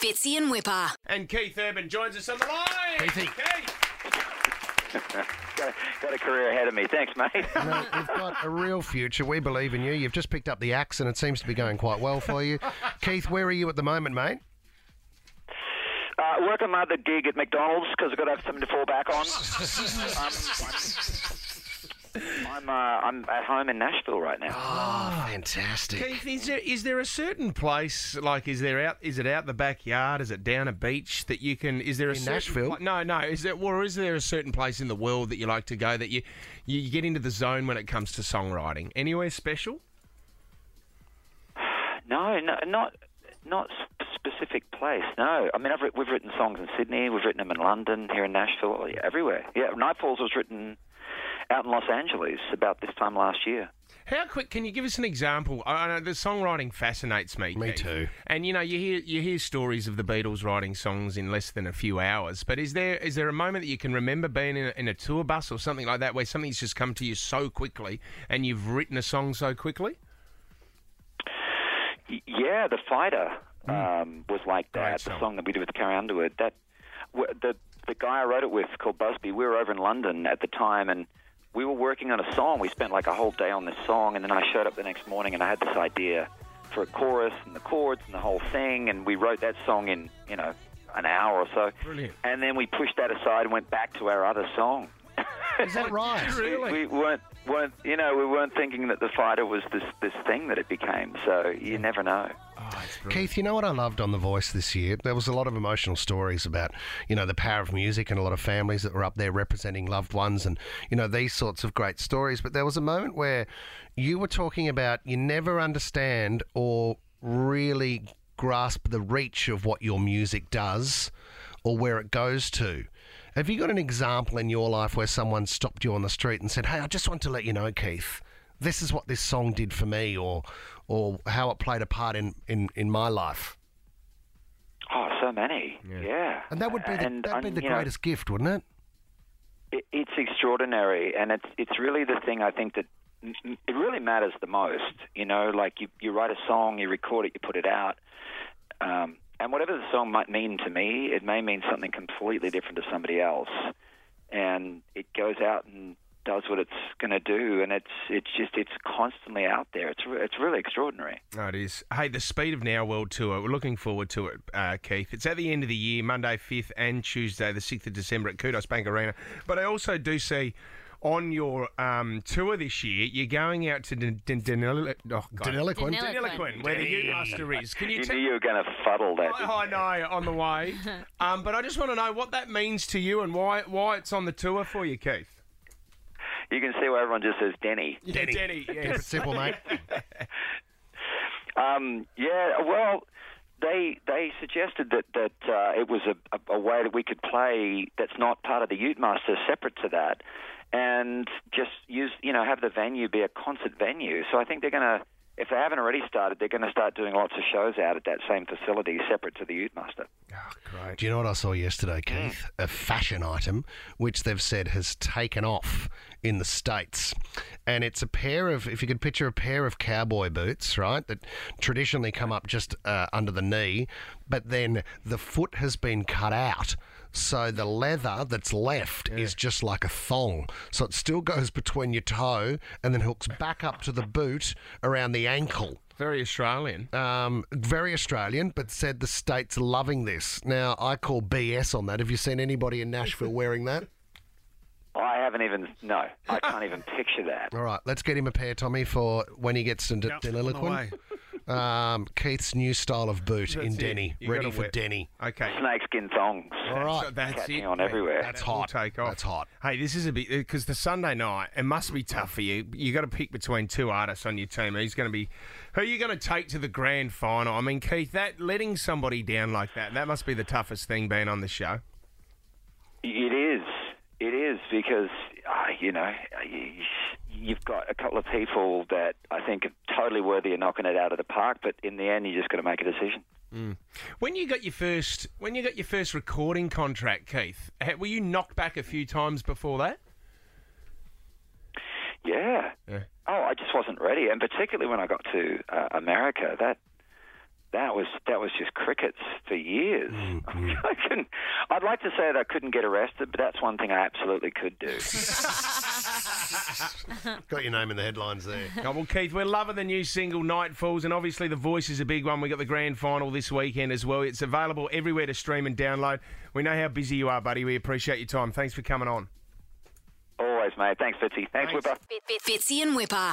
Fitzy and Whipper. And Keith Urban joins us on the line. Keithy. Keith. got, a, got a career ahead of me. Thanks, mate. Mate, you've got a real future. We believe in you. You've just picked up the axe, and it seems to be going quite well for you. Keith, where are you at the moment, mate? Uh, working my other gig at McDonald's because I've got to have something to fall back on. I'm, I'm, uh, I'm at home in Nashville right now. Oh, fantastic. Keith, is there is there a certain place like is there out is it out the backyard? Is it down a beach that you can? Is there a In certain Nashville? no, no. Is there or is there a certain place in the world that you like to go that you you get into the zone when it comes to songwriting? Anywhere special? No, no, not not specific place. No, I mean I've we've written songs in Sydney, we've written them in London, here in Nashville, yeah, everywhere. Yeah, Nightfalls was written out in Los Angeles about this time last year. How quick can you give us an example? I I know the songwriting fascinates me. Me Keith. too. And you know, you hear you hear stories of the Beatles writing songs in less than a few hours. But is there is there a moment that you can remember being in a, in a tour bus or something like that where something's just come to you so quickly and you've written a song so quickly? Yeah, the fighter um, was like that. song. The song that we did with Carrie Underwood. That the the guy I wrote it with called busbee. We were over in London at the time, and we were working on a song. We spent like a whole day on this song, and then I showed up the next morning, and I had this idea for a chorus and the chords and the whole thing, and we wrote that song in you know an hour or so. Brilliant. And then we pushed that aside and went back to our other song. Is that right? Really? We weren't weren't you know we weren't thinking that the fighter was this this thing that it became. So you never know. Keith, you know what I loved on The Voice this year? There was a lot of emotional stories about, you know, the power of music and a lot of families that were up there representing loved ones and, you know, these sorts of great stories. But there was a moment where you were talking about you never understand or really grasp the reach of what your music does or where it goes to. Have you got an example in your life where someone stopped you on the street and said, "Hey, I just want to let you know, Keith, this is what this song did for me," or or how it played a part in in, in my life? Oh, so many. Yeah. And that would be the, And, that'd be the you know, greatest gift, wouldn't it? it, it's extraordinary, and it's it's really the thing I think that it really matters the most. You know, like you you write a song, you record it, you put it out, um, and whatever the song might mean to me, it may mean something completely different to somebody else, and it goes out and does what it's going to do, and it's it's just it's constantly out there. It's re- it's really extraordinary. Oh, it is. Hey, the Speed of Now World Tour. We're looking forward to it, uh, Keith. It's at the end of the year, Monday 5th and Tuesday the 6th of December at Qudos Bank Arena. But I also do see on your um, tour this year, you're going out to Den- Den- Denili- oh, Deniliquin. Deniliquin, where the Ute Muster is. Can you You tell knew you were going to fuddle that. I, I know on the way, um, but I just want to know what that means to you and why why it's on the tour for you, Keith. You can see why everyone just says Denny. Denny, Denny, Keep it simple, mate. Um, yeah, well, they they suggested that that uh, it was a, a, a way that we could play that's not part of the Ute Muster, separate to that, and just use you know have the venue be a concert venue. So I think they're going to. If they haven't already started, they're going to start doing lots of shows out at that same facility, separate to the Ute Muster. Oh, great. Do you know what I saw yesterday, Keith? A fashion item which they've said has taken off in the States. And it's a pair of, if you could picture a pair of cowboy boots, right, that traditionally come up just uh, under the knee, but then the foot has been cut out. So the leather that's left is just like a thong. So it still goes between your toe and then hooks back up to the boot around the ankle. Very Australian. Um, very Australian, but said the state's loving this. Now, I call BS on that. Have you seen anybody in Nashville wearing that? I haven't even no, I can't even picture that. All right, let's get him a pair, Tommy, for when he gets into D- Yep, on the Deniliquin. way. Um, Keith's new style of boot in That's it. Denny, You ready gotta for wear- Denny. Okay. Snakeskin thongs. All right, So that's Catching it. on everywhere. That's That will hot. Take off. That's hot. Hey, this is a bit because the Sunday night it must be tough for you. You got to pick between two artists on your team. Who's going to be? Who are you going to take to the grand final? I mean, Keith, that letting somebody down like that that must be the toughest thing being on the show. It is. It is because uh, you know you- you've got a couple of people that I think are totally worthy of knocking it out of the park, but in the end, you're just got to make a decision. When you got your first when you got your first recording contract, Keith, were you knocked back a few times before that? Yeah. Yeah. Oh, I just wasn't ready, and particularly when I got to uh, America, that that was that was just crickets for years. Mm-hmm. I couldn't. I'd like to say that I couldn't get arrested, but that's one thing I absolutely could do. Got your name in the headlines there. Oh, well, Keith, we're loving the new single "Night Falls," and obviously The Voice is a big one. We got the grand final this weekend as well. It's available everywhere to stream and download. We know how busy you are, buddy. We appreciate your time. Thanks for coming on. Always, mate. Thanks, Fitzy. Thanks, Thanks. Whipper. Fitzy and Whipper.